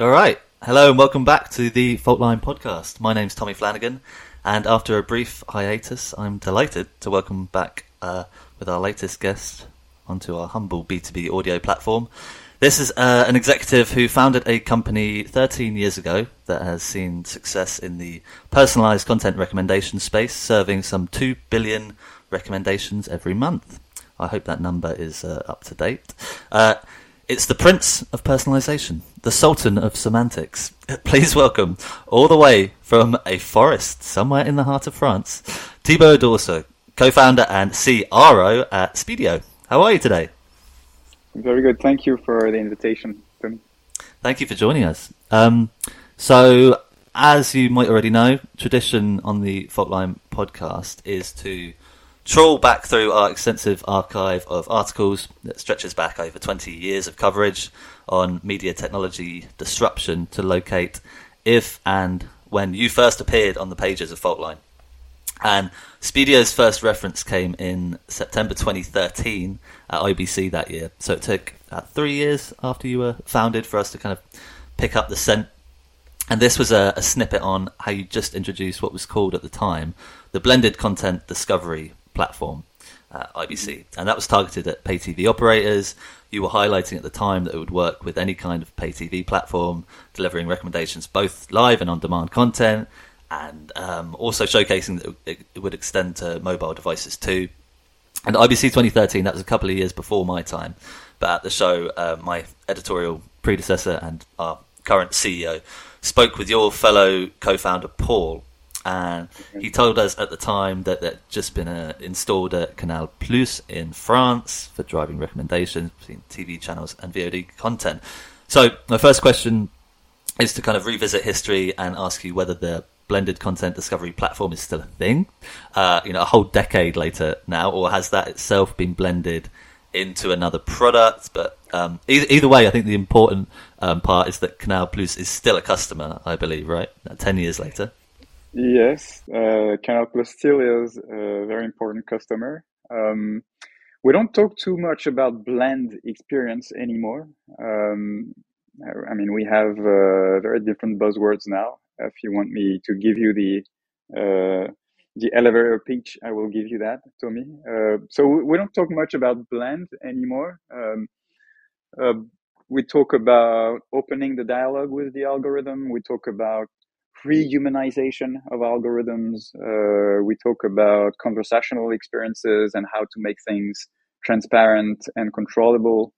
All right. Hello and welcome back to the Faultline podcast. My name's Tommy Flanagan, and after a brief hiatus, I'm delighted to welcome back uh, with our latest guest onto our humble B2B audio platform. This is uh, an executive who founded a company 13 years ago that has seen success in the personalized content recommendation space, serving some 2 billion recommendations every month. I hope that number is uh, up to date. It's the prince of personalization, the sultan of semantics. Please welcome, all the way from a forest somewhere in the heart of France, Thibault D'Orso, co-founder and CRO at Spideo. How are you today? Very good. Thank you for the invitation, Tim. Thank you for joining us. Um, so, as you might already know, tradition on the Faultline podcast is to trawl back through our extensive archive of articles that stretches back over 20 years of coverage on media technology disruption to locate if and when you first appeared on the pages of Faultline. And Spideo's first reference came in September 2013 at IBC that year. So it took uh, three years after you were founded for us to kind of pick up the scent. And this was a, a snippet on how you just introduced what was called at the time the blended content discovery platform, uh, IBC, and that was targeted at pay TV operators. You were highlighting at the time that it would work with any kind of pay TV platform, delivering recommendations both live and on demand content, and um, also showcasing that it would extend to mobile devices too. And IBC 2013, that was a couple of years before my time, but at the show, uh, my editorial predecessor and our current CEO spoke with your fellow co-founder Paul and he told us at the time that that just been uh, installed at Canal Plus in France for driving recommendations between TV channels and VOD content. So my first question is to kind of revisit history and ask you whether the blended content discovery platform is still a thing, uh, you know, a whole decade later now, or has that itself been blended into another product? But um, either, either, way, I think the important um, part is that Canal Plus is still a customer, I believe, right? Ten years later. Yes, uh, Canal Plus still is a very important customer. Um, we don't talk too much about blend experience anymore. Um, I mean, we have uh, very different buzzwords now. If you want me to give you the uh, the elevator pitch, I will give you that, Tommy. Uh, so we don't talk much about blend anymore. Um, uh, we talk about opening the dialogue with the algorithm. We talk about pre-humanization of algorithms. Uh, we talk about conversational experiences and how to make things transparent and controllable.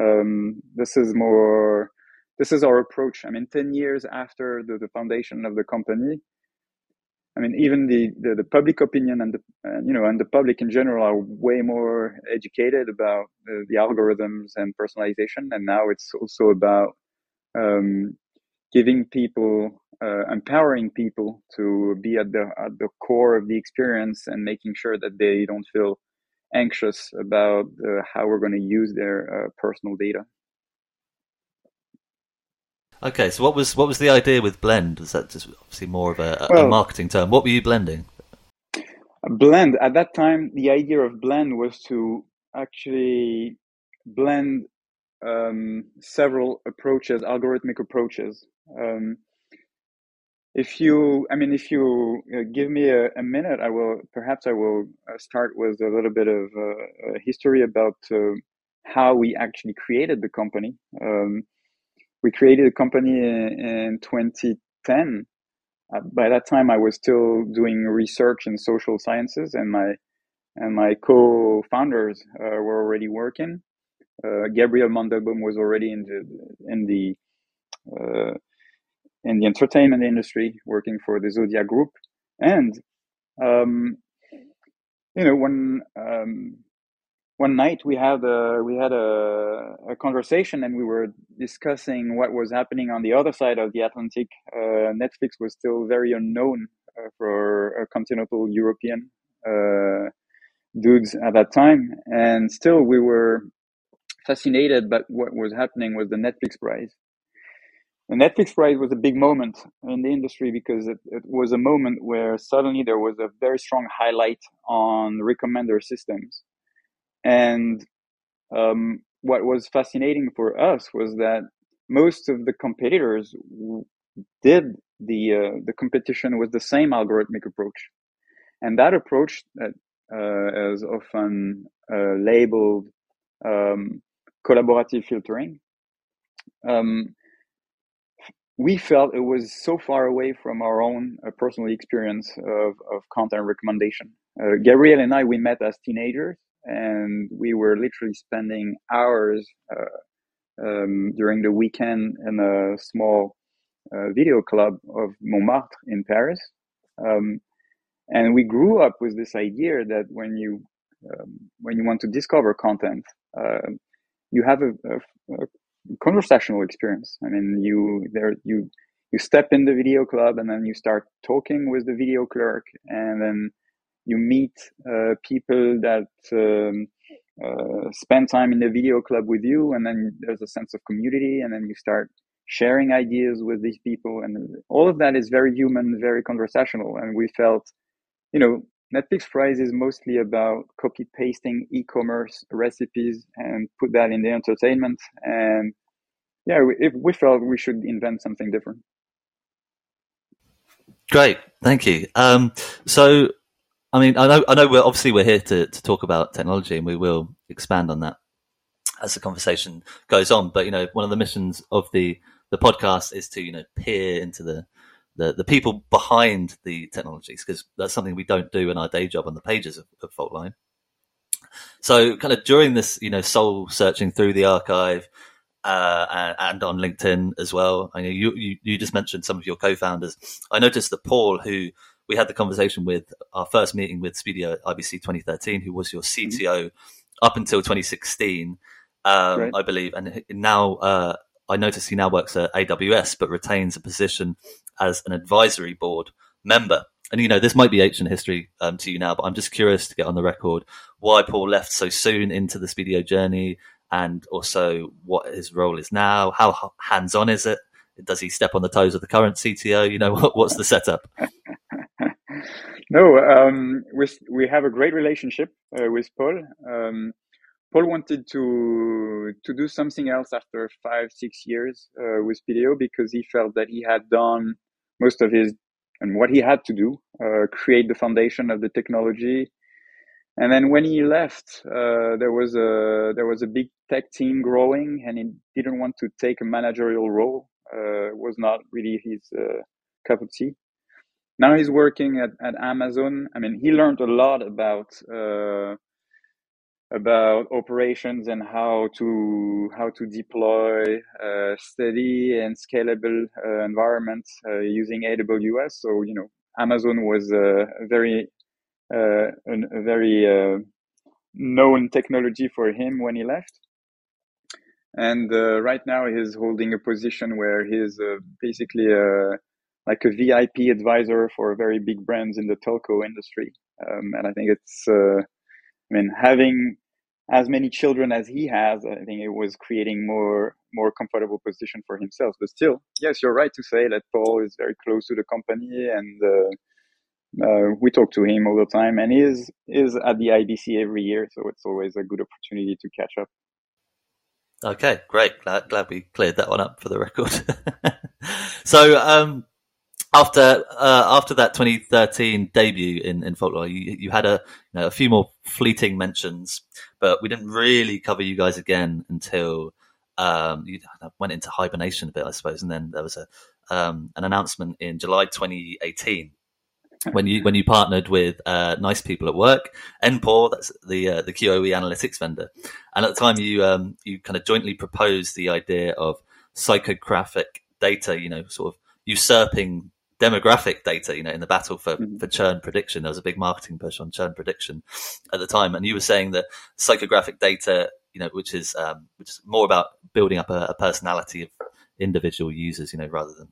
Um, this is more. This is our approach. I mean, ten years after the, the foundation of the company, I mean, even the, the, the public opinion and the uh, you know and the public in general are way more educated about the, the algorithms and personalization, and now it's also about um, giving people uh, empowering people to be at the at the core of the experience and making sure that they don't feel anxious about uh, how we're going to use their uh, personal data. Okay, so what was what was the idea with blend? Was that just obviously more of a, a well, marketing term? What were you blending? Blend at that time, the idea of blend was to actually blend um, several approaches, algorithmic approaches. Um, if you, I mean, if you uh, give me a, a, minute, I will perhaps I will uh, start with a little bit of uh, history about uh, how we actually created the company. Um, we created a company in, in 2010. Uh, by that time, I was still doing research in social sciences, and my and my co-founders uh, were already working. Gabriel Mandelbaum was already in the in the in the entertainment industry, working for the Zodiak Group, and um, you know, one um, one night we had a we had a, a, conversation, and we were discussing what was happening on the other side of the Atlantic. Uh, Netflix was still very unknown uh, for continental European uh, dudes at that time, and still we were fascinated by what was happening with the Netflix prize the Netflix prize was a big moment in the industry because it, it, was a moment where suddenly there was a very strong highlight on recommender systems. And um, what was fascinating for us was that most of the competitors did the uh, the competition with the same algorithmic approach, and that approach that uh, is often uh, labeled um, collaborative filtering. Um, we felt it was so far away from our own uh, personal experience of, of content recommendation. Uh, Gabriel and I, we met as teenagers and we were literally spending hours uh, um, during the weekend in a small uh, video club of Montmartre in Paris. Um, and we grew up with this idea that when you um, when you want to discover content, uh, you have a, a, a, conversational experience. I mean, you there you you step in the video club and then you start talking with the video clerk, and then you meet uh, people that um, uh, spend time in the video club with you, and then there's a sense of community, and then you start sharing ideas with these people, and all of that is very human, very conversational, and we felt, you know, Netflix Prize is mostly about copy pasting e-commerce recipes and put that in the entertainment. And yeah, we, we felt we should invent something different. Great, thank you. Um, so, I mean, I know, I know, we're obviously we're here to, to talk about technology, and we will expand on that as the conversation goes on. But you know, one of the missions of the the podcast is to you know peer into the the, the people behind the technologies because that's something we don't do in our day job on the pages of, of Faultline. So, kind of during this, you know, soul searching through the archive uh, and, and, on LinkedIn as well. I know you, you, you just mentioned some of your co-founders. I noticed that Paul, who we had the conversation with our first meeting with Spideo IBC 2013, who was your CTO mm-hmm. up until 2016, um, I believe, and now uh, I notice he now works at AWS, but retains a position as an advisory board member. And you know, this might be ancient history um, to you now, but I'm just curious to get on the record why Paul left so soon into the Spideo journey, and also what his role is now. How hands on is it? Does he step on the toes of the current CTO? You know, what, what's the setup? no, um, we we have a great relationship uh, with Paul. Um, Paul wanted to to do something else after five six years uh, with Spideo because he felt that he had done most of his and what he had to do uh, create the foundation of the technology. And then when he left uh, there was a there was a big tech team growing and he didn't want to take a managerial role uh, was not really his uh, cup of tea. Now he's working at, at amazon. I mean he learned a lot about uh, about operations and how to how to deploy uh, steady and scalable uh, environments uh, using AWS. So you know, Amazon was a very uh, a very uh, known technology for him when he left. And uh, right now, he's holding a position where he's basically like a VIP advisor for very big brands in the telco industry. Um, and I think it's I mean, having as many children as he has, I think it was creating more more comfortable position for himself. But still, yes, you're right to say that Paul is very close to the company, and uh, uh, we talk to him all the time, and he is is at the IBC every year, so it's always a good opportunity to catch up. Okay, great. Glad glad we cleared that one up for the record. so, um, after uh, after that 2013 debut in in Faultline, you, you had a you know, a few more fleeting mentions, but we didn't really cover you guys again until um, you went into hibernation a bit, I suppose, and then there was a um, an announcement in July 2018 when you when you partnered with uh, Nice People at Work, NPAW, that's the uh, the QoE analytics vendor, and at the time you um, you kind of jointly proposed the idea of psychographic data, you know, sort of usurping demographic data, you know, in the battle for, mm-hmm. for churn prediction. There was a big marketing push on churn prediction at the time. And you were saying that psychographic data, you know, which is, um, which is more about building up a, a, personality of individual users, you know, rather than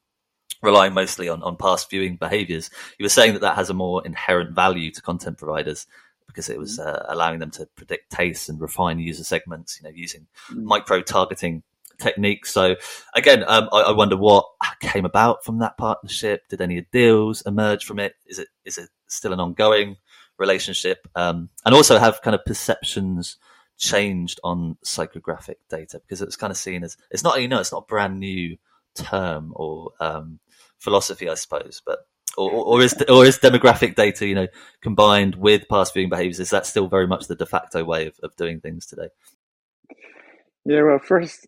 relying mostly on, on past viewing behaviors. You were saying that that has a more inherent value to content providers because it was mm-hmm. uh, allowing them to predict tastes and refine user segments, you know, using mm-hmm. micro targeting techniques. So again, um, I, I, wonder what came about from that partnership. Did any deals emerge from it? Is it is it still an ongoing relationship? Um, and also have kind of perceptions changed on psychographic data because it's kind of seen as it's not you know it's not a brand new term or um, philosophy, I suppose, but or, or is or is demographic data you know combined with past viewing behaviors is that still very much the de facto way of, of doing things today? Yeah, well, first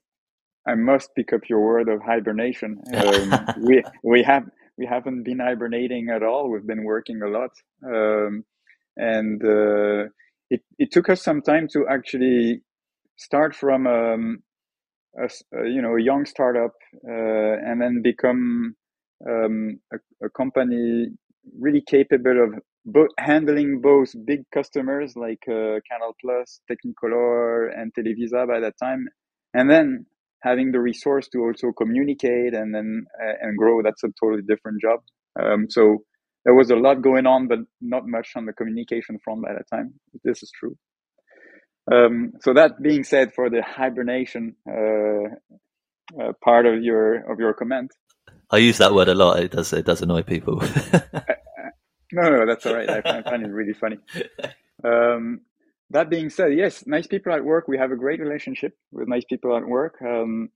I must pick up your word of hibernation. Um, we we have we haven't been hibernating at all. We've been working a lot, um, and uh, it it took us some time to actually start from um, a, a, you know a young startup uh, and then become um, a, a, company really capable of bo- handling both big customers like uh, Canal Plus, Technicolor, and Televisa by that time, and then having the resource to also communicate and then uh, and grow. That's a totally different job. Um, so there was a lot going on, but not much on the communication front at that time. This is true. Um, so that being said, for the hibernation uh, uh, part of your of your comment, I use that word a lot. It does it does annoy people. no, no, that's all right. I find, I find it really funny. Um, that being said, yes, nice people at work. We have a great relationship with nice people at work. Um,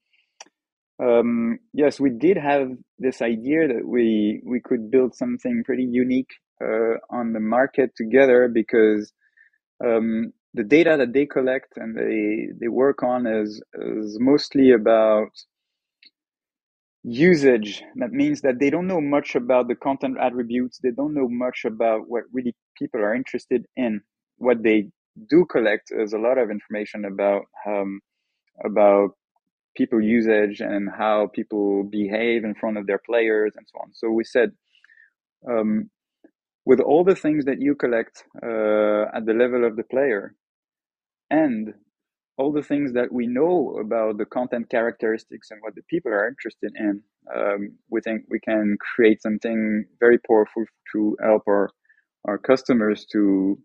um, yes, we did have this idea that we we could build something pretty unique uh, on the market together because um, the data that they collect and they they work on is is mostly about usage. That means that they don't know much about the content attributes. They don't know much about what really people are interested in. What they do collect is a lot of information about um, about people usage and how people behave in front of their players and so on. So we said, um, with all the things that you collect uh, at the level of the player, and all the things that we know about the content characteristics and what the people are interested in, um, we think we can create something very powerful to help our our customers to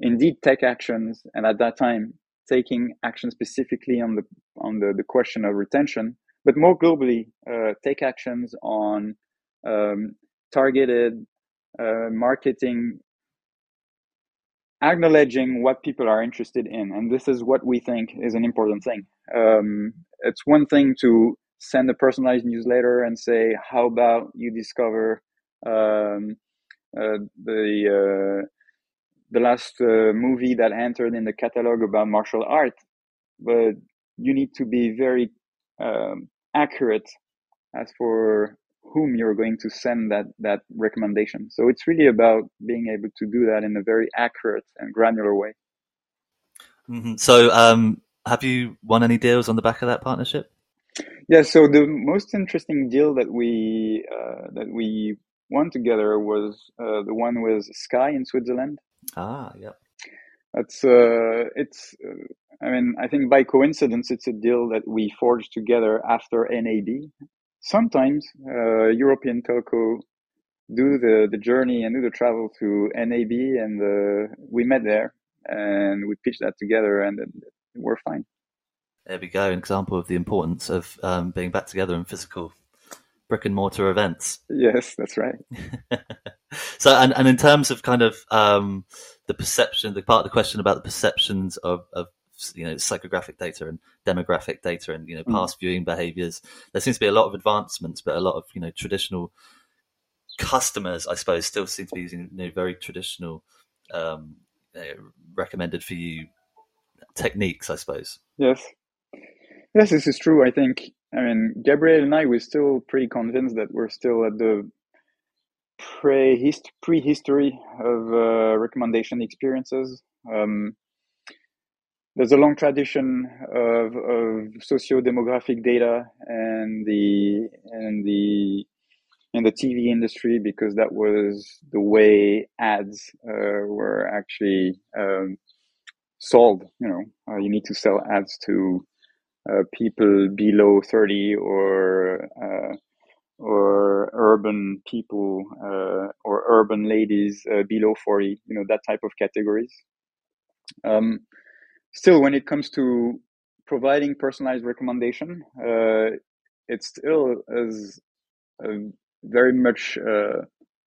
indeed take actions and at that time taking action specifically on the on the, the question of retention but more globally uh, take actions on um, targeted uh, marketing acknowledging what people are interested in and this is what we think is an important thing. Um, it's one thing to send a personalized newsletter and say how about you discover um, uh, the uh, the last uh, movie that entered in the catalog about martial art, but you need to be very um, accurate as for whom you're going to send that that recommendation. So it's really about being able to do that in a very accurate and granular way. Mm-hmm. So, um, have you won any deals on the back of that partnership? Yeah. So the most interesting deal that we uh, that we won together was uh, the one with Sky in Switzerland. Ah, yeah. That's uh, it's. Uh, I mean, I think by coincidence, it's a deal that we forged together after NAB. Sometimes uh, European telco do the the journey and do the travel to NAB, and uh, we met there and we pitched that together, and we're fine. There we go, an example of the importance of um, being back together in physical brick and mortar events. Yes, that's right. so, and, and in terms of kind of um, the perception, the part of the question about the perceptions of, of you know psychographic data and demographic data and you know mm. past mm. viewing behaviors, there seems to be a lot of advancements, but a lot of you know traditional customers, I suppose, still seem to be using you know very traditional um, you know, recommended for you techniques, I suppose. Yes. Yes, this is true. I think I mean, Gabriel and I, we're still pretty convinced that we're still at the prehistory of uh, recommendation experiences. Um, there's a long tradition of, of socio-demographic data and the and the in the TV industry because that was the way ads uh, were actually um, sold. You know, uh, you need to sell ads to uh, people below 30 or uh, or urban people uh, or urban ladies uh, below 40 you know that type of categories um, still when it comes to providing personalized recommendation uh, it still is very much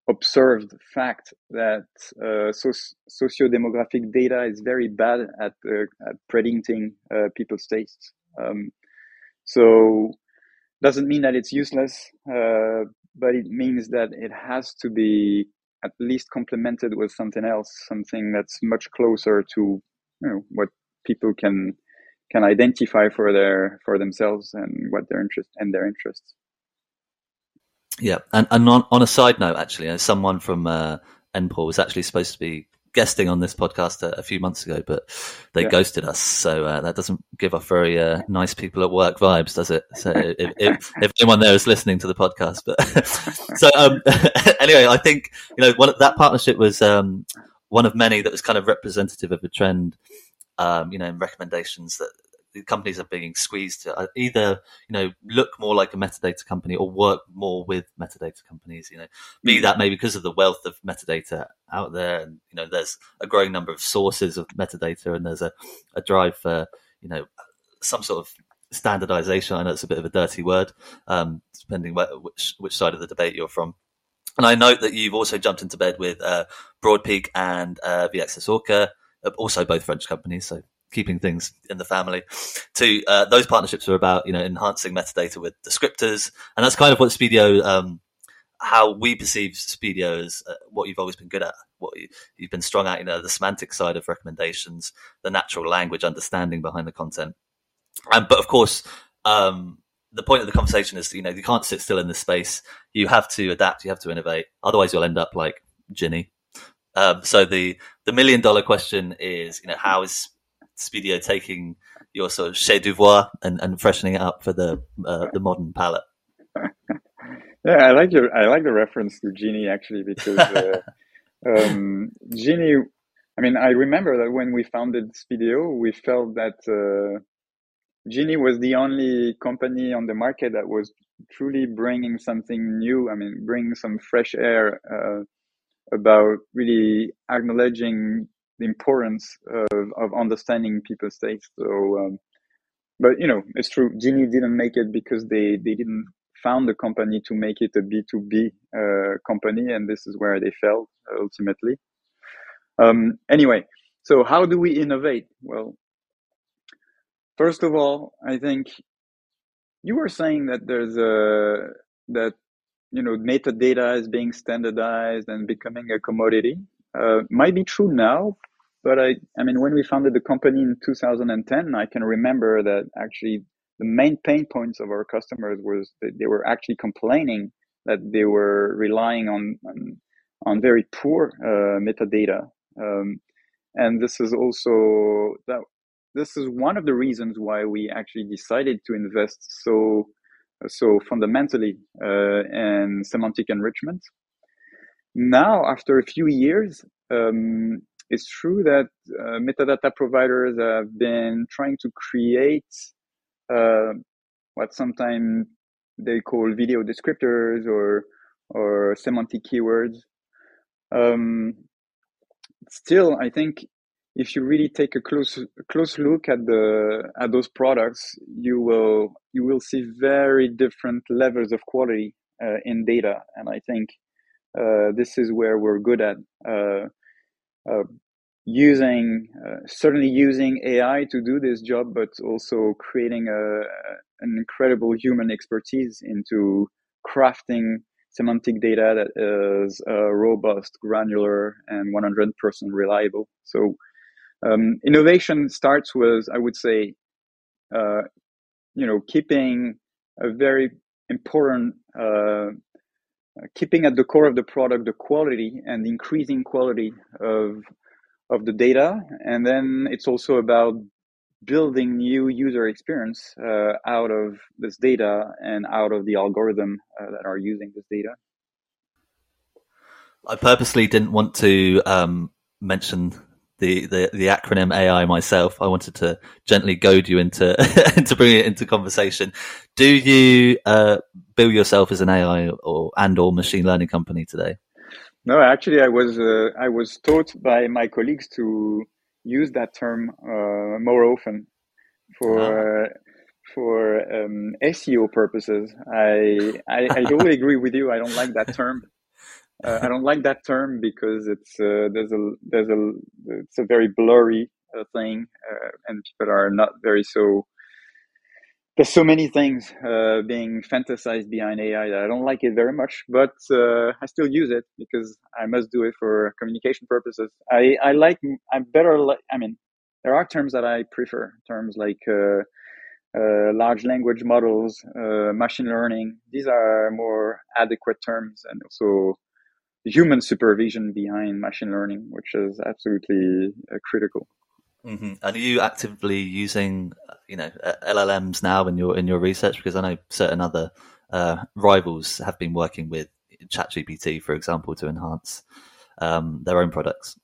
observed fact that uh, socio-demographic data is very bad at, uh, at predicting uh, people's tastes. Um, so doesn't mean that it's useless, uh, but it means that it has to be at least complemented with something else, something that's much closer to you know, what people can can identify for their for themselves and what their interest and their interests. Yeah, and, and on, on a side note, actually, someone from uh, NPAW was actually supposed to be guesting on this podcast a, a few months ago, but they yeah. ghosted us. So uh, that doesn't give off very uh, nice people at work vibes, does it? So if, if, if, anyone there is listening to the podcast, but so um, anyway, I think you know one, that partnership was um, one of many that was kind of representative of a trend. Um, you know, in recommendations that the companies are being squeezed to uh, either you know look more like a metadata company or work more with metadata companies. You know, be hmm. that maybe because of the wealth of metadata out there, and you know, there's a growing number of sources of metadata, and there's a, a drive for you know some sort of standardization. I know it's a bit of a dirty word, um, depending where, which which side of the debate you're from. And I note that you've also jumped into bed with uh, Broadpeak and uh, VXS Orca, uh, also both French companies. So keeping things in the family. To uh, those partnerships are about you know enhancing metadata with descriptors, and that's kind of what Spideo, um, how we perceive Spideo as uh, what you've always been good at, what you, have been strong at. You know, the semantic side of recommendations, the natural language understanding behind the content, but of course. Um, the point of the conversation is, you know, you can't sit still in this space. You have to adapt. You have to innovate. Otherwise, you'll end up like Jinni. Um, so the the million dollar question is, you know, how is Spideo taking your sort of chef d'oeuvre and, and freshening it up for the uh, the modern palate. yeah, I like your I like the reference to Jinni actually because uh, um, Jinni. I mean, I remember that when we founded Spideo, we felt that uh, Jinni was the only company on the market that was truly bringing something new. I mean, bringing some fresh air uh, about really acknowledging the importance of, of understanding people's tastes. So, um, but you know, it's true. Jinni didn't make it because they they didn't found the company to make it a B two B uh, company, and this is where they failed ultimately. Um, anyway, so how do we innovate? Well, first of all, I think you were saying that there's a that you know metadata is being standardized and becoming a commodity. Uh, might be true now, but I, I mean, when we founded the company in 2010, I can remember that actually the main pain points of our customers was that they were actually complaining that they were relying on on, on very poor uh, metadata, um, and this is also that this is one of the reasons why we actually decided to invest so so fundamentally uh, in semantic enrichment. Now, after a few years, um, it's true that uh, metadata providers have been trying to create uh, what sometimes they call video descriptors or or semantic keywords. Um, still, I think if you really take a close close look at the at those products, you will you will see very different levels of quality uh, in data, and I think uh, this is where we're good at. Uh, using uh, certainly using AI to do this job, but also creating a, an incredible human expertise into crafting semantic data that is uh, robust, granular, and 100% reliable. So um, innovation starts with, I would say, uh, you know, keeping a very important uh, keeping at the core of the product the quality and increasing quality of of the data. And then it's also about building new user experience uh, out of this data and out of the algorithm uh, that are using this data. I purposely didn't want to um, mention the, the, the acronym AI myself. I wanted to gently goad you into into bringing it into conversation. Do you uh, bill yourself as an AI or and or machine learning company today? No, actually, I was uh, I was taught by my colleagues to use that term uh, more often for ah. for um, SEO purposes. I, I, I totally agree with you. I don't like that term. Uh, I don't like that term because it's uh, there's a there's a it's a very blurry uh, thing, uh, and people are not very so. There's so many things uh, being fantasized behind AI that I don't like it very much, but uh, I still use it because I must do it for communication purposes. I I like I'm better. Like I mean, there are terms that I prefer, terms like uh, large language models, uh, machine learning. These are more adequate terms, and also human supervision behind machine learning, which is absolutely uh, critical. Mm-hmm. And are you actively using, you know, LLMs now in your in your research? Because I know certain other uh, rivals have been working with ChatGPT, for example, to enhance um, their own products.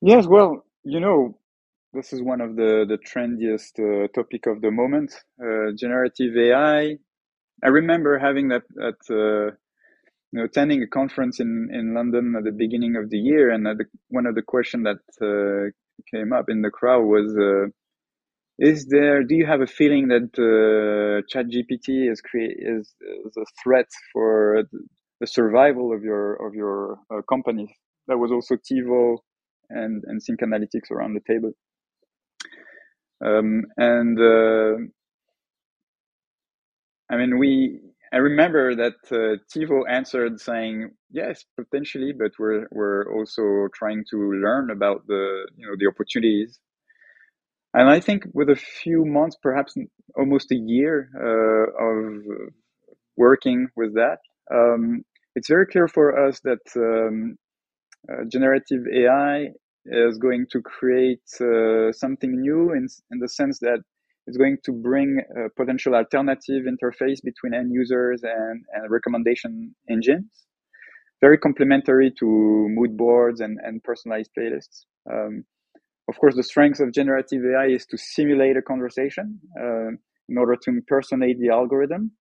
Yes, well, you know, this is one of the the trendiest uh, topic of the moment. Uh, generative AI. I remember having that at uh, you know attending a conference in in London at the beginning of the year, and the, one of the questions that uh, came up in the crowd was. Uh, is there? Do you have a feeling that uh, ChatGPT is create is, is a threat for the survival of your of your company? That was also TiVo and and Think Analytics around the table. Um, and uh, I mean, we. I remember that uh, TiVo answered saying, "Yes, potentially, but we're we're also trying to learn about the you know the opportunities." And I think with a few months, perhaps almost a year uh, of working with that, um, it's very clear for us that um, uh, generative AI is going to create uh, something new in, in the sense that it's going to bring a potential alternative interface between end users and, and recommendation engines, very complementary to mood boards and, and personalized playlists. Um, of course, the strength of generative AI is to simulate a conversation uh, in order to impersonate the algorithm.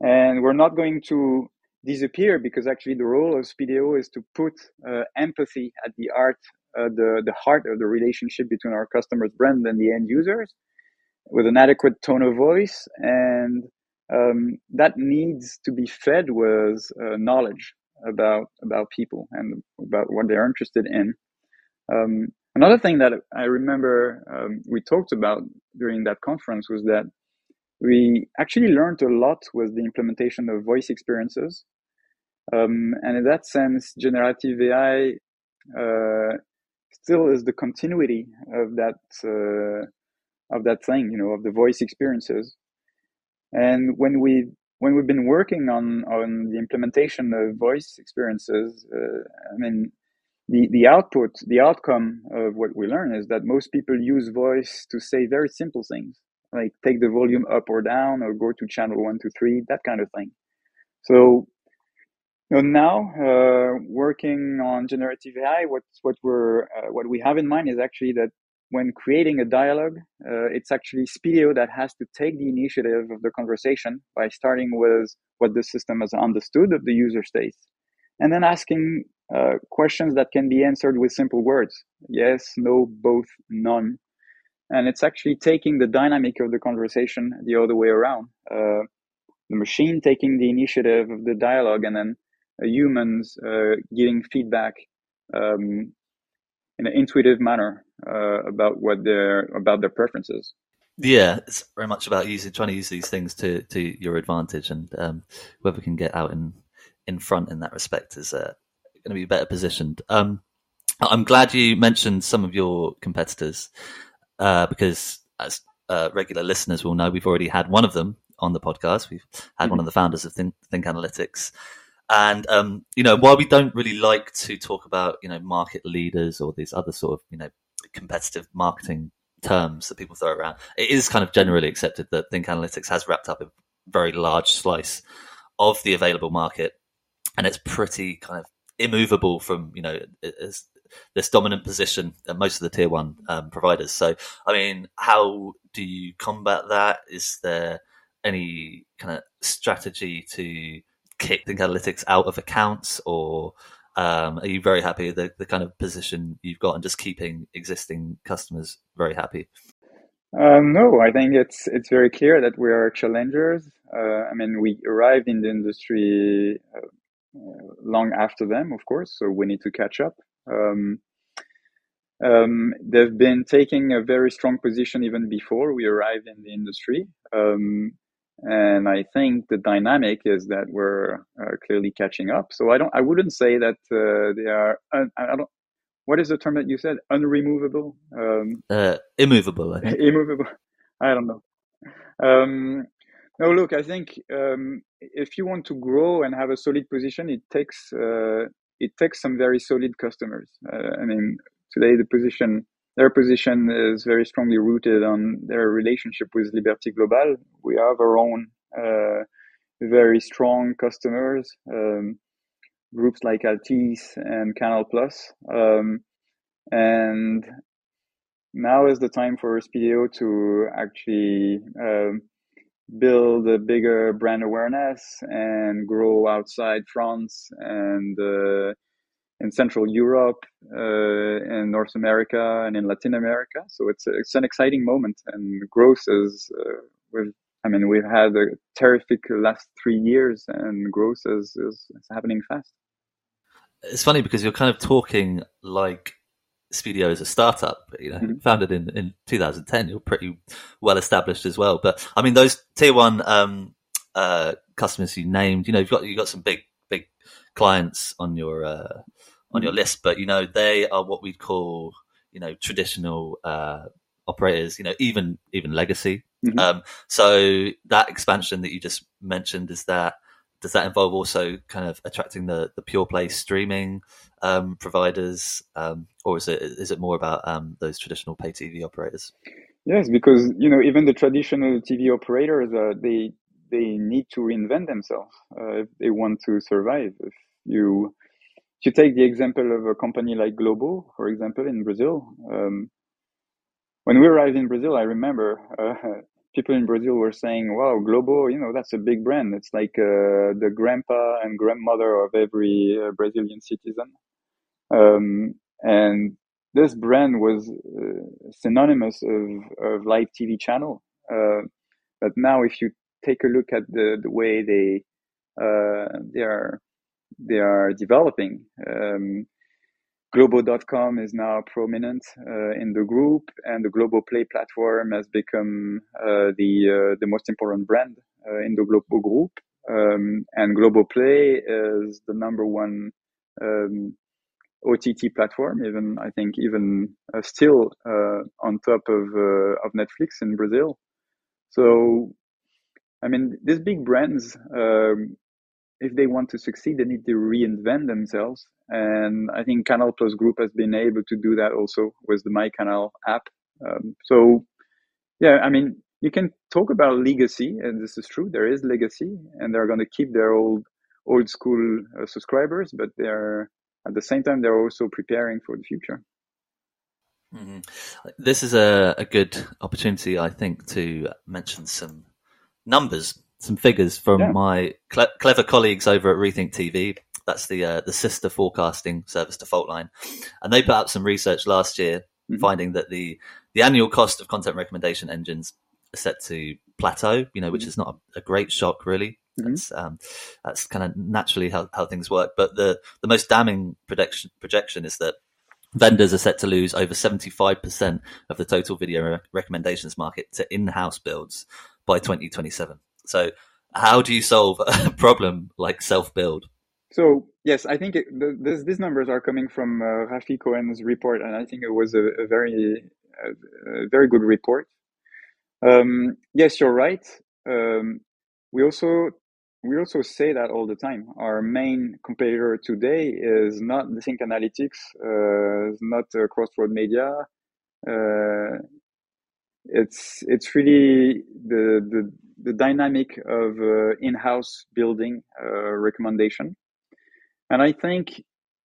And we're not going to disappear because actually the role of Spideo is to put uh, empathy at the art uh, the the heart of the relationship between our customers brand and the end users with an adequate tone of voice and um, that needs to be fed with uh, knowledge about about people and about what they're interested in. Um, another thing that i remember um, we talked about during that conference was that we actually learned a lot with the implementation of voice experiences. Um, and in that sense generative ai uh, still is the continuity of that uh, of that thing, you know, of the voice experiences. And when we when we've been working on on the implementation of voice experiences, uh, I mean, the the output, the outcome of what we learn is that most people use voice to say very simple things, like take the volume up or down, or go to channel one, two, three, that kind of thing. So now, uh, working on generative AI, what what we're uh, what we have in mind is actually that when creating a dialogue, uh, it's actually Spideo that has to take the initiative of the conversation by starting with what the system has understood of the user state, and then asking uh, questions that can be answered with simple words: yes, no, both, none. And it's actually taking the dynamic of the conversation the other way around. Uh, the machine taking the initiative of the dialogue and then humans uh, giving feedback um, in an intuitive manner uh, about what their about their preferences. Yeah, it's very much about using trying to use these things to to your advantage, and um, whoever can get out in in front in that respect is uh, going to be better positioned. Um, I'm glad you mentioned some of your competitors uh, because as uh, regular listeners will know, we've already had one of them on the podcast. We've had mm-hmm. one of the founders of Think, Think Analytics and um, you know, while we don't really like to talk about you know market leaders or these other sort of you know competitive marketing terms that people throw around, it is kind of generally accepted that Think Analytics has wrapped up a very large slice of the available market, and it's pretty kind of immovable from you know this dominant position at most of the tier one um, providers. So, I mean, how do you combat that? Is there any kind of strategy to kick Think Analytics out of accounts, or um, are you very happy with the, the kind of position you've got and just keeping existing customers very happy? Um, no, I think it's it's very clear that we are challengers. Uh, I mean, we arrived in the industry uh, long after them, of course. So we need to catch up. Um, um, they've been taking a very strong position even before we arrived in the industry. Um, and I think the dynamic is that we're uh, clearly catching up. So I don't, I wouldn't say that uh, they are. Un- I don't. What is the term that you said? Unremovable. Um, uh, immovable. I immovable. I don't know. Um, no, look. I think um, if you want to grow and have a solid position, it takes uh, it takes some very solid customers. Uh, I mean, today the position their position is very strongly rooted on their relationship with Liberty Global. We have our own uh, very strong customers, um, groups like Altice and Canal Plus, um, and now is the time for Spideo to actually um, build a bigger brand awareness and grow outside France and uh, in Central Europe, uh, in North America, and in Latin America. So it's it's an exciting moment, and growth is uh, with. I mean, we've had a terrific last three years, and growth is, is, is happening fast. It's funny because you're kind of talking like Spideo is a startup, you know, mm-hmm. founded in, in 2010. You're pretty well established as well. But I mean, those tier one um, uh, customers you named, you know, you've got you've got some big big clients on your uh, on your list, but you know they are what we'd call you know traditional uh, operators. You know even even legacy. Mm-hmm. Um, so that expansion that you just mentioned is that does that involve also kind of attracting the the pure play streaming um, providers, um, or is it is it more about um, those traditional pay TV operators? Yes, because you know even the traditional TV operators uh, they they need to reinvent themselves uh, if they want to survive. If you to take the example of a company like Globo, for example, in Brazil, um, when we arrived in Brazil, I remember uh, people in Brazil were saying, "Wow, Globo, you know, that's a big brand. It's like uh, the grandpa and grandmother of every uh, Brazilian citizen." Um, and this brand was uh, synonymous of, of live TV channel. Uh, but now, if you take a look at the the way they uh, they are they are developing. Um, Globo.com is now prominent uh, in the group, and the Globo Play platform has become uh, the uh, the most important brand uh, in the Globo group. Um, and Globo Play is the number one um, OTT platform, even I think even uh, still uh, on top of of Netflix in Brazil. So, I mean, these big brands um, if they want to succeed, they need to reinvent themselves. And I think Canal Plus Group has been able to do that also with the My Canal app. Um, so, yeah, I mean, you can talk about legacy, and this is true. There is legacy, and they're going to keep their old old school uh, subscribers, but they're at the same time they're also preparing for the future. Mm-hmm. This is a, a good opportunity, I think, to mention some numbers some figures from yeah. my cle- clever colleagues over at Rethink TV. That's the uh, the sister forecasting service to Faultline, and they put out some research last year mm-hmm. finding that the the annual cost of content recommendation engines are set to plateau. You know, which mm-hmm. is not a, a, great shock, really. Mm-hmm. That's um, that's kind of naturally how, how things work. But the the most damning projection projection is that vendors are set to lose over 75% of the total video re- recommendations market to in-house builds by 2027. So, how do you solve a problem like self build? So yes, I think it, the, this, these numbers are coming from uh, Rafi Cohen's report, and I think it was a, a very, a, a, very good report. Um, yes, you're right. Um, we also we also say that all the time. Our main competitor today is not Think Analytics, uh, not uh, Crossroad Media. Uh, it's it's really the the the dynamic of uh, in-house building uh, recommendation, and I think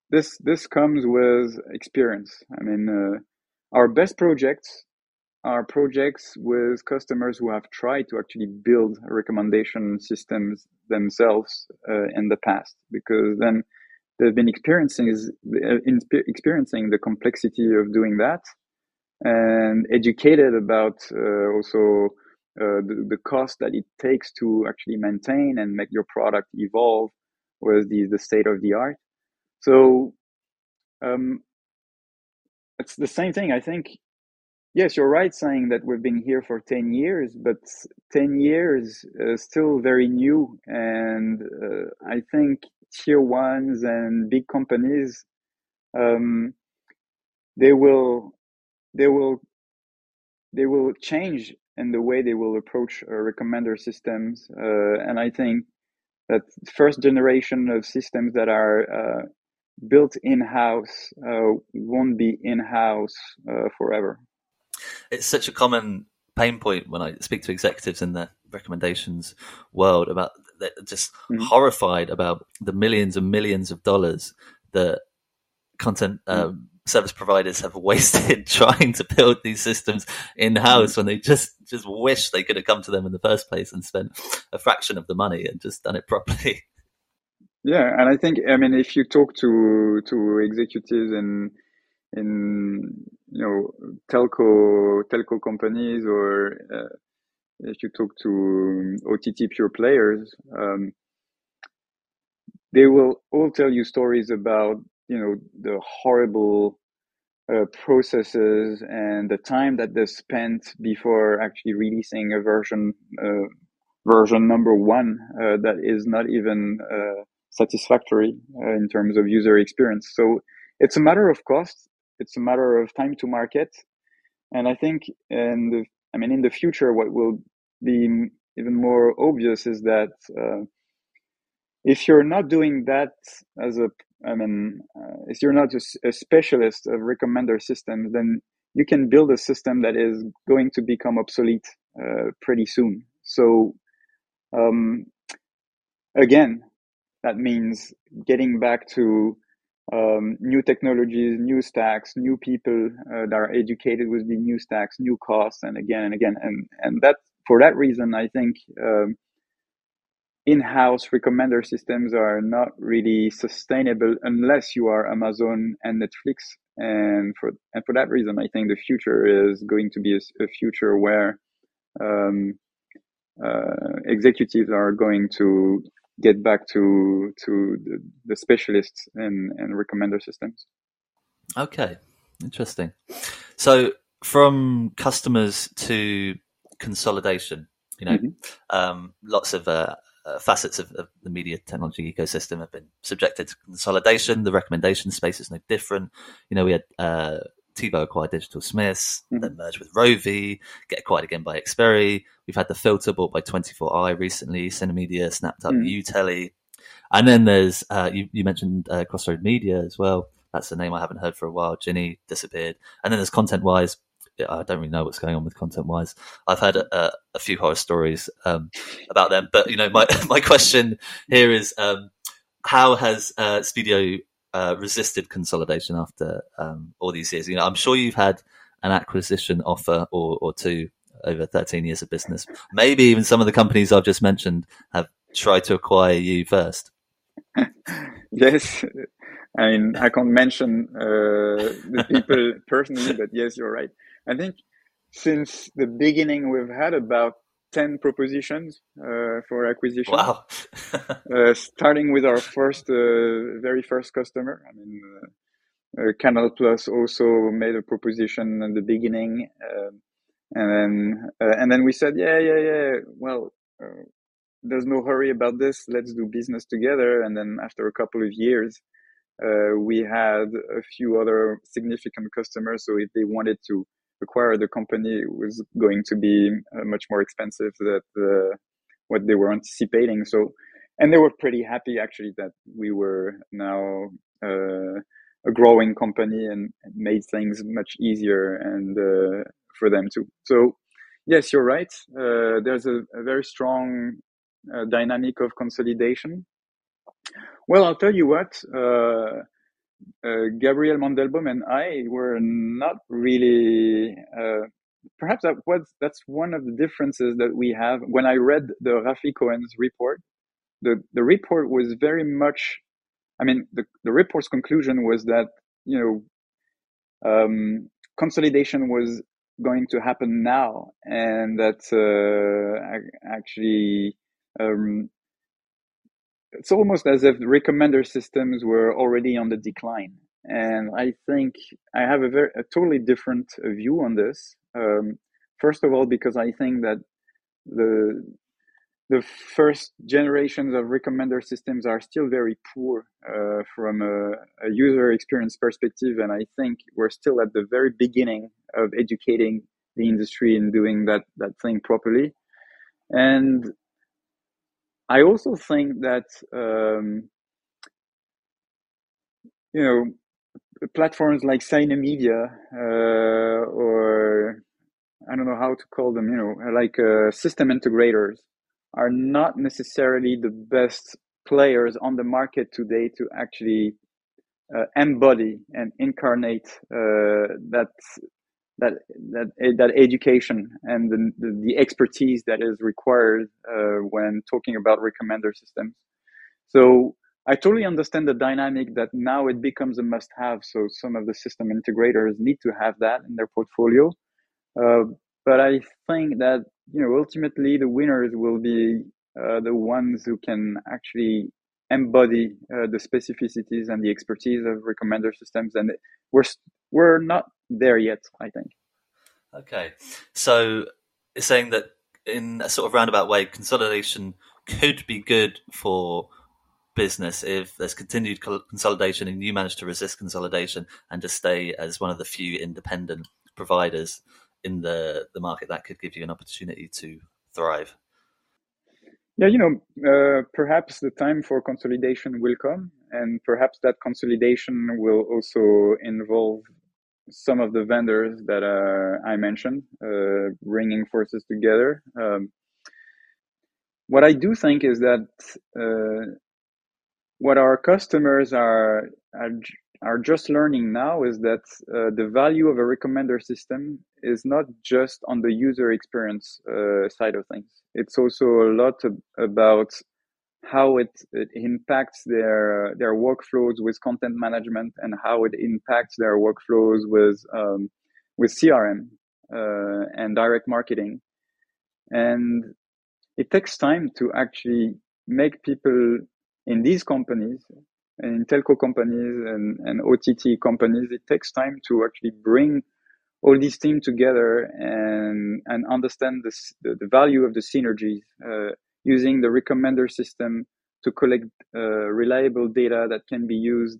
this this comes with experience. I mean, uh, our best projects are projects with customers who have tried to actually build recommendation systems themselves uh, in the past, because then they've been experiencing uh, experiencing the complexity of doing that and educated about uh, also uh, the, the cost that it takes to actually maintain and make your product evolve was the the state of the art. So um, it's the same thing. I think yes, you're right saying that we've been here for ten years, but ten years is still very new, and uh, I think tier ones and big companies um, they will they will they will change in the way they will approach uh, recommender systems. Uh, and I think that first generation of systems that are uh, built in house uh, won't be in house uh, forever. It's such a common pain point when I speak to executives in the recommendations world about they're just mm-hmm. horrified about the millions and millions of dollars that content mm-hmm. um, service providers have wasted trying to build these systems in house when they just just wish they could have come to them in the first place and spent a fraction of the money and just done it properly. Yeah, and I think I mean if you talk to to executives in in you know telco telco companies or uh, if you talk to OTT pure players, um, they will all tell you stories about you know the horrible uh, processes and the time that they spent before actually releasing a version uh, version number one uh, that is not even uh, satisfactory uh, in terms of user experience. So it's a matter of cost it's a matter of time to market and i think in the i mean in the future what will be even more obvious is that uh, if you're not doing that as a I mean, uh, if you're not a, a, specialist of recommender systems, then you can build a system that is going to become obsolete uh, pretty soon. So, um, again, that means getting back to um, new technologies, new stacks, new people uh, that are educated with the new stacks, new costs, and again and again, and and that for that reason, I think. Um, in-house recommender systems are not really sustainable unless you are Amazon and Netflix. And for and for that reason, I think the future is going to be a, a future where um, uh, executives are going to get back to to the, the specialists in, in recommender systems. Okay, interesting. So from customers to consolidation, you know, mm-hmm. um, lots of uh, uh, facets of, of, the media technology ecosystem have been subjected to consolidation. The recommendation space is no different. You know, we had uh, TiVo acquired Digitalsmiths, mm-hmm. then merged with Rovi, get acquired again by Xperi. We've had the filter bought by 24i recently, Synamedia snapped up. Utelly. And then there's, uh, you, you, mentioned uh, XroadMedia as well. That's a name I haven't heard for a while. Jinni disappeared. And then there's ContentWise, I don't really know what's going on with ContentWise. I've heard a, a few horror stories um, about them, but you know, my my question here is, um, how has uh, Spideo uh, resisted consolidation after um, all these years? You know, I'm sure you've had an acquisition offer or, or two over 13 years of business. Maybe even some of the companies I've just mentioned have tried to acquire you first. yes, I mean, I can't mention uh, the people personally, but yes, you're right. I think since the beginning, we've had about 10 propositions uh, for acquisition. Wow. uh, starting with our first, uh, very first customer. I mean, uh, uh, Canal Plus also made a proposition in the beginning. Um, and then, uh, and then we said, yeah, yeah, yeah. Well, there's no hurry about this. Let's do business together. And then after a couple of years, we had a few other significant customers. So if they wanted to acquire the company was going to be uh, much more expensive than the, what they were anticipating. So, and they were pretty happy actually that we were now uh, a growing company and made things much easier and uh, for them too. So, yes, you're right. Uh, there's a, a, very strong uh, dynamic of consolidation. Well, I'll tell you what uh, uh, Gabriel Mandelbaum and I were not really. Uh, perhaps that was that's one of the differences that we have. When I read the Rafi Cohen's report, the the report was very much. I mean, the the report's conclusion was that you know um, consolidation was going to happen now, and that uh, actually um, it's almost as if recommender systems were already on the decline. And I think I have a very a totally different view on this. Um, first of all, because I think that the the first generations of recommender systems are still very poor uh, from a, a, user experience perspective, and I think we're still at the very beginning of educating the industry and doing that that thing properly. And I also think that um, you know platforms like Synamedia uh, or I don't know how to call them, you know, like uh, system integrators are not necessarily the best players on the market today to actually uh, embody and incarnate uh, that that that that education and the, the, expertise that is required uh, when talking about recommender systems. So I totally understand the dynamic that now it becomes a must-have. So some of the system integrators need to have that in their portfolio. Uh, but I think that you know ultimately the winners will be uh, the ones who can actually embody uh, the specificities and the expertise of recommender systems, and we're we're not there yet. I think. Okay, so it's saying that in a sort of roundabout way, consolidation could be good for business if there's continued consolidation and you manage to resist consolidation and to stay as one of the few independent providers in the the market that could give you an opportunity to thrive yeah you know uh, perhaps the time for consolidation will come and perhaps that consolidation will also involve some of the vendors that uh, i mentioned uh, bringing forces together um, what i do think is that uh, what our customers are, are are just learning now is that uh, the value of a recommender system is not just on the user experience uh, side of things. It's also a lot about how it, it impacts their their workflows with content management and how it impacts their workflows with um, with CRM uh, and direct marketing. And it takes time to actually make people in these companies in telco companies and, and OTT companies, it takes time to actually bring all these teams together and and understand the, the value of the synergies uh, using the recommender system to collect uh, reliable data that can be used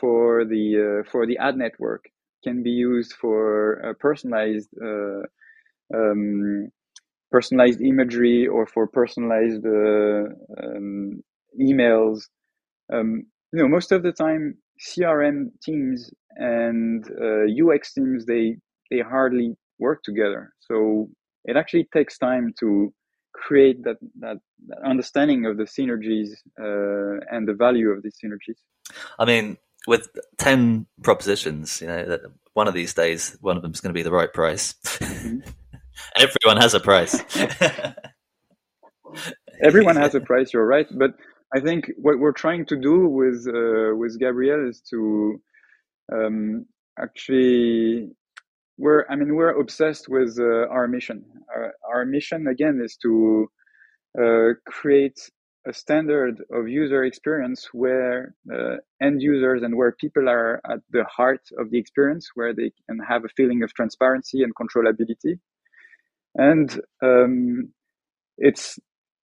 for the uh, for the ad network can be used for personalized uh, um, personalized imagery or for personalized uh, um, emails. Um, you know most of the time crm teams and uh, ux teams they they hardly work together. So it actually takes time to create that that, that understanding of the synergies uh, and the value of these synergies? I mean with 10 propositions you know that one of these days one of them is going to be the right price. Mm-hmm. everyone has a price. Everyone has a price you're right. But I think what we're trying to do with uh, with Gabriel is to um, actually we're I mean we're obsessed with uh, our mission. Our, our, mission again is to uh, create a standard of user experience where uh, end users and where people are at the heart of the experience, where they can have a feeling of transparency and controllability. And um, it's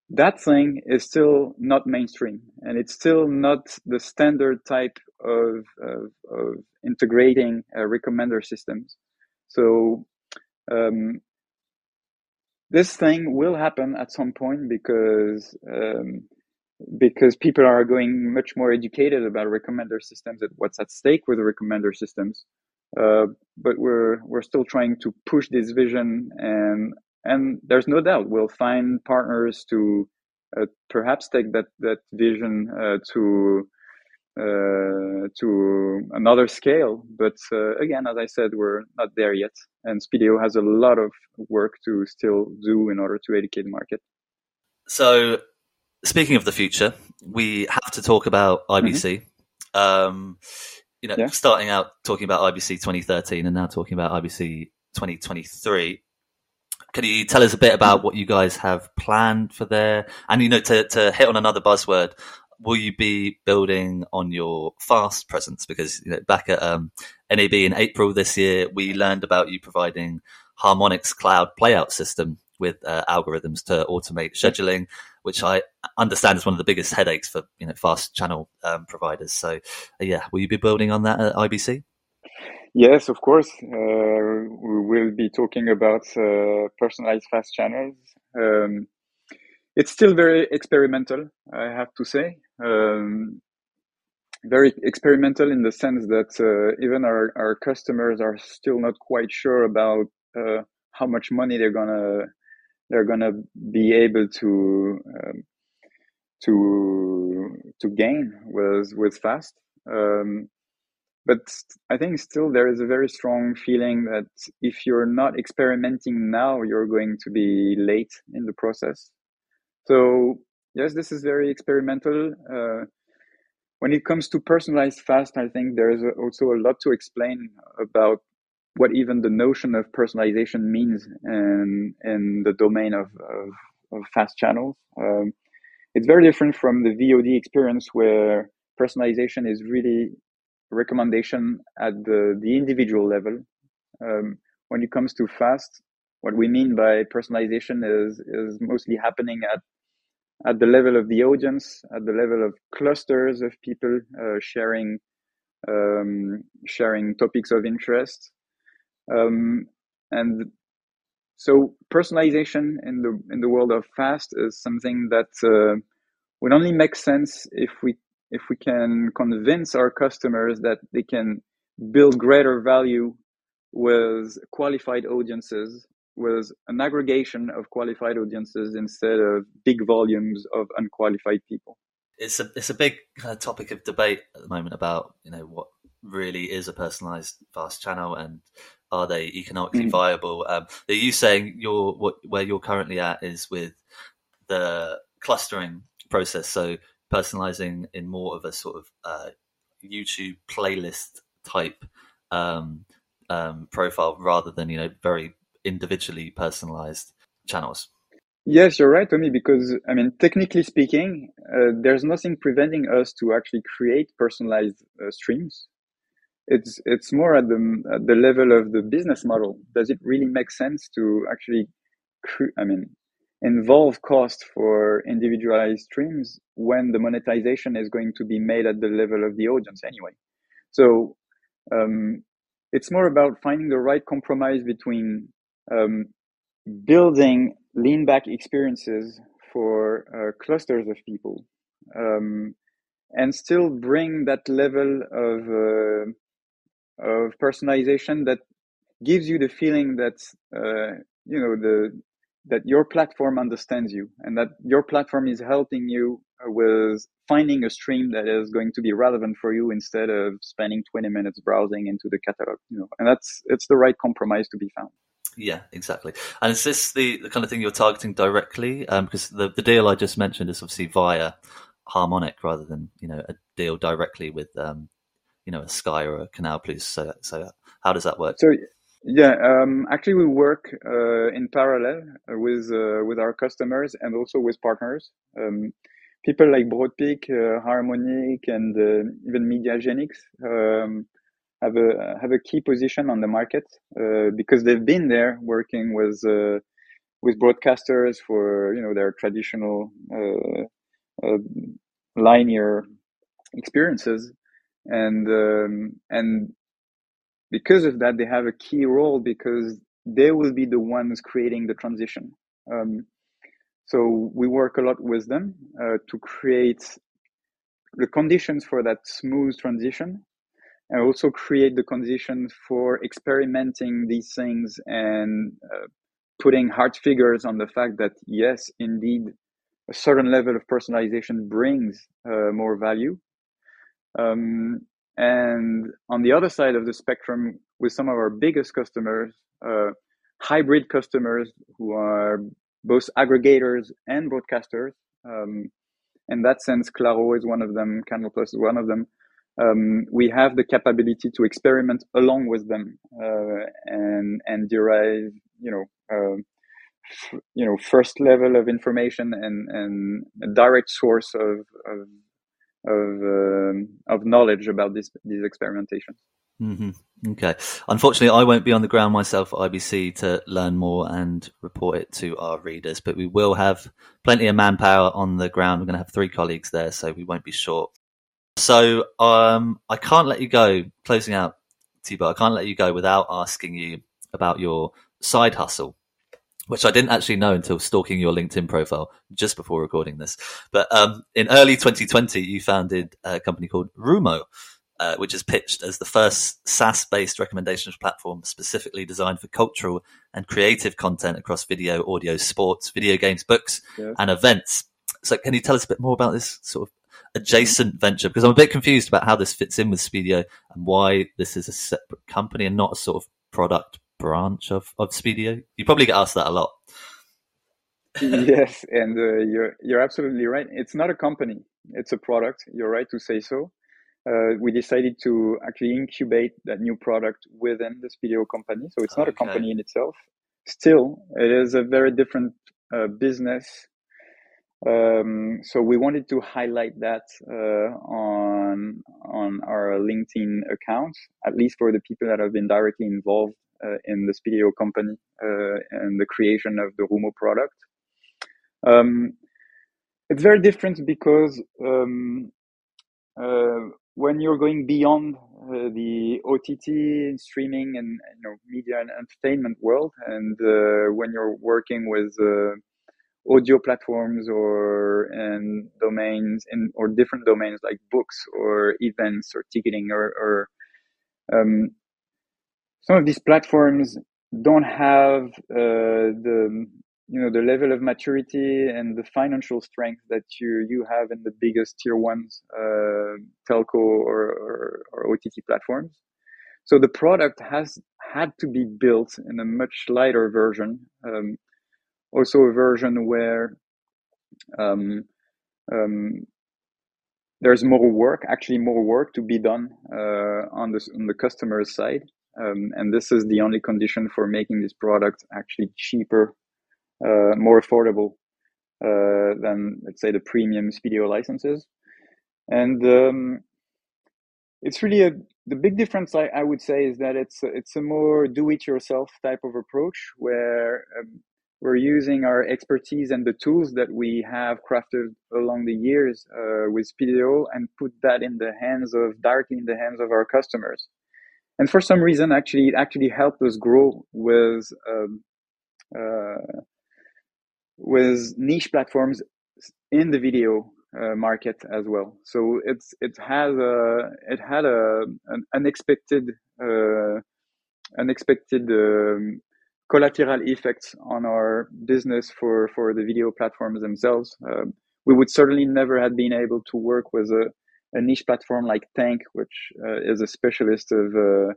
that thing is still not mainstream and it's still not the standard type of, of, of integrating uh, recommender systems. So um, this thing will happen at some point because um, because people are going much more educated about recommender systems and what's at stake with the recommender systems. Uh, but we're we're still trying to push this vision and and there's no doubt we'll find partners to uh, perhaps take that that vision uh, to uh, to another scale. But uh, again, as I said, we're not there yet, and Spideo has a lot of work to still do in order to educate the market. So, speaking of the future, we have to talk about IBC. Mm-hmm. Um, you know, yeah. starting out talking about IBC 2013 and now talking about IBC 2023. Can you tell us a bit about what you guys have planned for there? And you know, to, to hit on another buzzword, will you be building on your fast presence? Because you know, back at um, NAB in April this year, we learned about you providing Harmonic's cloud playout system with uh, algorithms to automate scheduling, which I understand is one of the biggest headaches for you know fast channel um, providers. So, uh, yeah, will you be building on that at IBC? Yes, of course. Uh, we will be talking about uh, personalized fast channels. Um, it's still very experimental, I have to say. Um, very experimental in the sense that uh, even our, our customers are still not quite sure about uh, how much money they're gonna they're gonna be able to um, to to gain with with fast. Um, but I think still there is a very strong feeling that if you're not experimenting now, you're going to be late in the process. So yes, this is very experimental. Uh, when it comes to personalized fast, I think there is also a lot to explain about what even the notion of personalization means in in the domain of of, of fast channels. Um, it's very different from the VOD experience where personalization is really recommendation at the, the individual level. Um, when it comes to fast, what we mean by personalization is is mostly happening at at the level of the audience, at the level of clusters of people uh, sharing um, sharing topics of interest, um, and so personalization in the in the world of fast is something that uh, would only make sense if we if we can convince our customers that they can build greater value with qualified audiences with an aggregation of qualified audiences instead of big volumes of unqualified people it's a it's a big kind of topic of debate at the moment about you know what really is a personalized fast channel and are they economically mm. viable um, are you saying you're what where you're currently at is with the clustering process so personalizing in more of a sort of uh, YouTube playlist type um, um, profile rather than you know very individually personalized channels. Yes, you're right, Tommy. Because I mean, technically speaking, uh, there's nothing preventing us to actually create personalized uh, streams. It's it's more at the at the level of the business model. Does it really make sense to actually, cre- I mean, involve cost for individualized streams when the monetization is going to be made at the level of the audience anyway. So um, it's more about finding the right compromise between um, building lean back experiences for uh, clusters of people um, and still bring that level of uh, of personalization that gives you the feeling that uh, you know the that your platform understands you and that your platform is helping you with finding a stream that is going to be relevant for you instead of spending 20 minutes browsing into the catalog you know and that's it's the right compromise to be found yeah exactly. And is this the, the kind of thing you're targeting directly? Um, because the, the deal i just mentioned is obviously via harmonic rather than you know a deal directly with um, you know a sky or a canal plus. So so how does that work? So yeah, um, actually, we work uh, in parallel with uh, with our customers and also with partners. Um, people like Broadpeak, uh, Harmonic, and uh, even Mediagenix um, have a have a key position on the market uh, because they've been there working with uh, with broadcasters for you know their traditional linear experiences, and um, and because of that, they have a key role because they will be the ones creating the transition. Um, so we work a lot with them uh, to create the conditions for that smooth transition and also create the conditions for experimenting these things and uh, putting hard figures on the fact that yes, indeed, a certain level of personalization brings uh, more value. Um, and on the other side of the spectrum, with some of our biggest customers, uh, hybrid customers who are both aggregators and broadcasters. Um, in that sense, Claro is one of them, Canal Plus is one of them. Um, we have the capability to experiment along with them uh, and and derive, you know, uh, f- you know, first level of information and and a direct source of, of of um, of knowledge about this these experimentations. Mm-hmm. Okay. Unfortunately, I won't be on the ground myself at IBC to learn more and report it to our readers, but we will have plenty of manpower on the ground. We're going to have three colleagues there, so we won't be short. So um, I can't let you go. Closing out, Thibault, I can't let you go without asking you about your side hustle, which I didn't actually know until stalking your LinkedIn profile just before recording this. But um, in early 2020, you founded a company called Rumo uh, which is pitched as the first SaaS based recommendations platform specifically designed for cultural and creative content across video, audio, sports, video games, books, yeah. and events. So, can you tell us a bit more about this sort of adjacent venture? Because I'm a bit confused about how this fits in with Spideo and why this is a separate company and not a sort of product branch of, of Spideo. You probably get asked that a lot. yes, and uh, you're you're absolutely right. It's not a company; it's a product. You're right to say so uh, we decided to actually incubate that new product within the Spideo company. So it's not okay. a company in itself. Still, it is a very different uh, business. Um, so we wanted to highlight that uh, on on our LinkedIn account, at least for the people that have been directly involved uh, in the Spideo company uh, and the creation of the Rumo product. Um, it's very different because um, uh, when you're going beyond uh, the OTT streaming and you know media and entertainment world, and uh, when you're working with audio platforms or domains in or different domains like books or events or ticketing or, or um, some of these platforms don't have uh, the you know the level of maturity and the financial strength that you you have in the biggest tier ones uh, telco or, or, or OTT platforms. So the product has had to be built in a much lighter version, um, also a version where um, um, there's more work, actually more work to be done uh, on the on the customer side, um, and this is the only condition for making this product actually cheaper uh, more affordable uh, than let's say the premium Spideo licenses. And um, it's really a the big difference I, I would say is that it's a, it's a more do-it-yourself type of approach where um, we're using our expertise and the tools that we have crafted along the years uh, with Spideo and put that in the hands of directly in the hands of our customers. And for some reason, actually, it actually helped us grow with um, uh, with niche platforms in the video uh, market as well. So it's it has a it had a an unexpected uh, unexpected um, collateral effects on our business for for the video platforms themselves. Um, we would certainly never have been able to work with a, a niche platform like Tënk, which uh, is a specialist of uh,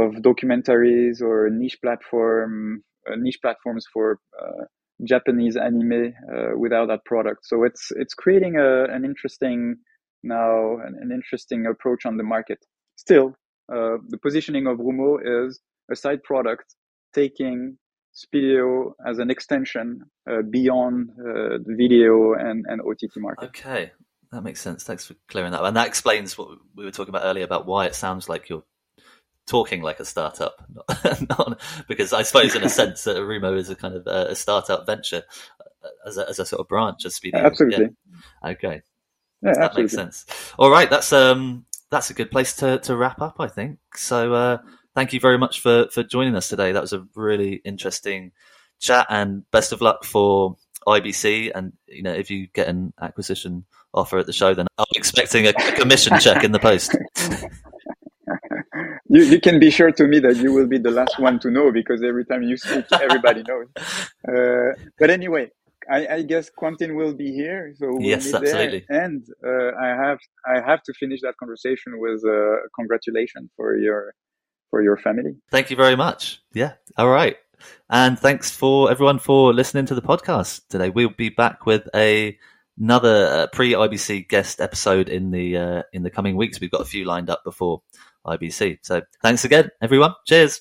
of documentaries or niche platform uh, niche platforms for uh, Japanese anime uh, without that product. So it's it's creating a, an interesting now an, an interesting approach on the market. Still, uh, the positioning of Rumo is a side product taking Spideo as an extension uh, beyond uh, the video and, and OTT market. Okay, that makes sense. Thanks for clearing that. And that explains what we were talking about earlier about why it sounds like you're talking like a startup, not, not, because I suppose in a sense that Rumo is a kind of a, a startup venture uh, as a, as a sort of branch of Spideo. Absolutely. Yeah. Okay. Yeah, that absolutely. makes sense. All right, that's um that's a good place to to wrap up, I think. So uh, thank you very much for for joining us today. That was a really interesting chat, and best of luck for IBC. And you know, if you get an acquisition offer at the show, then I'm expecting a commission check in the post. you, you can be sure to me that you will be the last one to know because every time you speak, everybody knows. Uh, but anyway, I, I, guess Quentin will be here, so we'll yes, absolutely. There. And uh, I have I have to finish that conversation with uh, congratulations for your for your family. Thank you very much. Yeah. All right. And thanks for everyone for listening to the podcast today. We'll be back with a another uh, pre IBC guest episode in the uh, in the coming weeks. We've got a few lined up before IBC. So thanks again, everyone. Cheers.